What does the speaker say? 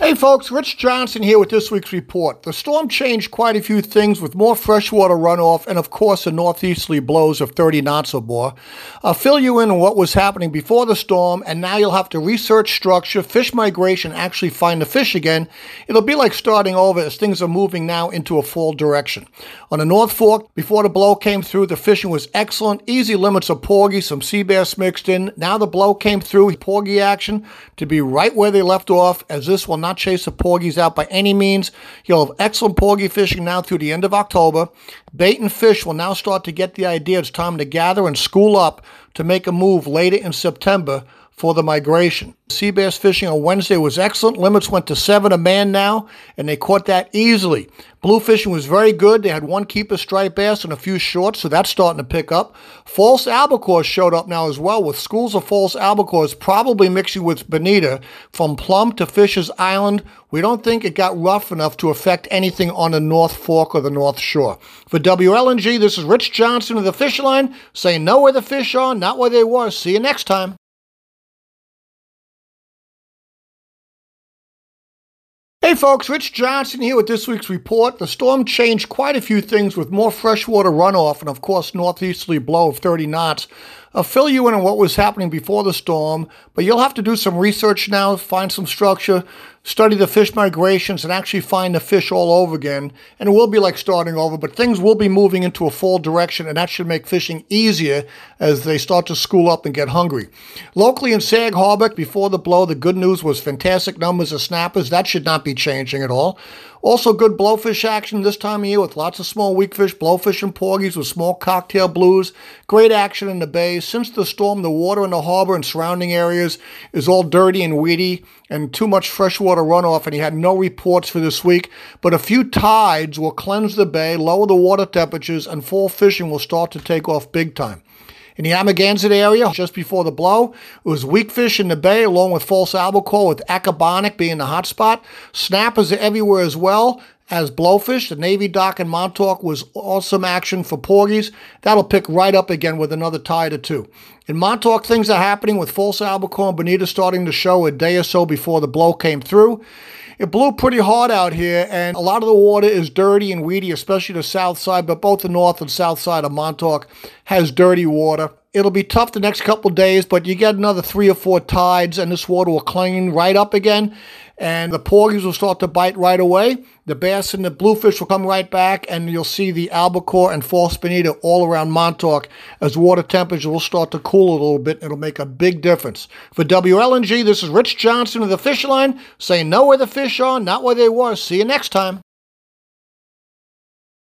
Hey folks, Rich Johnson here with this week's report. The storm changed quite a few things with more freshwater runoff and, of course, the northeasterly blows of 30 knots or more. I'll fill you in on what was happening before the storm, and now you'll have to research structure, fish migration, actually find the fish again. It'll be like starting over as things are moving now into a fall direction. On the North Fork, before the blow came through, the fishing was excellent. Easy limits of porgy, some sea bass mixed in. Now the blow came through, porgy action to be right where they left off, as this will not not chase the porgies out by any means. You'll have excellent porgy fishing now through the end of October. Bait and fish will now start to get the idea it's time to gather and school up to make a move later in September for the migration. Sea bass fishing on Wednesday was excellent. Limits went to seven a man now, and they caught that easily. Blue fishing was very good. They had one keeper striped bass and a few shorts, so that's starting to pick up. False albacore showed up now as well, with schools of false albacores probably mixing with bonita from Plum to Fisher's Island. We don't think it got rough enough to affect anything on the North Fork or the North Shore. For WLNG, this is Rich Johnson of the Fish Line saying know where the fish are, not where they were. See you next time. Hey folks, Rich Johnson here with this week's report. The storm changed quite a few things with more freshwater runoff and, of course, northeasterly blow of 30 knots. I'll fill you in on what was happening before the storm, but you'll have to do some research now, find some structure, study the fish migrations, and actually find the fish all over again. And it will be like starting over, but things will be moving into a fall direction, and that should make fishing easier as they start to school up and get hungry. Locally in Sag Harbor, before the blow, the good news was fantastic numbers of snappers. That should not be changing at all. Also, good blowfish action this time of year with lots of small weakfish, blowfish, and porgies with small cocktail blues. Great action in the bay. Since the storm, the water in the harbor and surrounding areas is all dirty and weedy and too much freshwater runoff, and he had no reports for this week. But a few tides will cleanse the bay, lower the water temperatures, and fall fishing will start to take off big time. In the Amagansett area, just before the blow, it was weak fish in the bay along with false albacore with Accabonac being the hotspot. Snappers are everywhere as well as blowfish. The Navy dock in Montauk was awesome action for porgies. That'll pick right up again with another tide or two. In Montauk, things are happening with false albacore and bonita starting to show a day or so before the blow came through. It blew pretty hard out here, and a lot of the water is dirty and weedy, especially the south side, but both the north and south side of Montauk has dirty water. It'll be tough the next couple days, but you get another three or four tides, and this water will clean right up again and the porgies will start to bite right away. The bass and the bluefish will come right back, and you'll see the albacore and false bonita all around Montauk as water temperature will start to cool a little bit. It'll make a big difference. For WLNG, this is Rich Johnson of the Fish Line saying know where the fish are, not where they were. See you next time.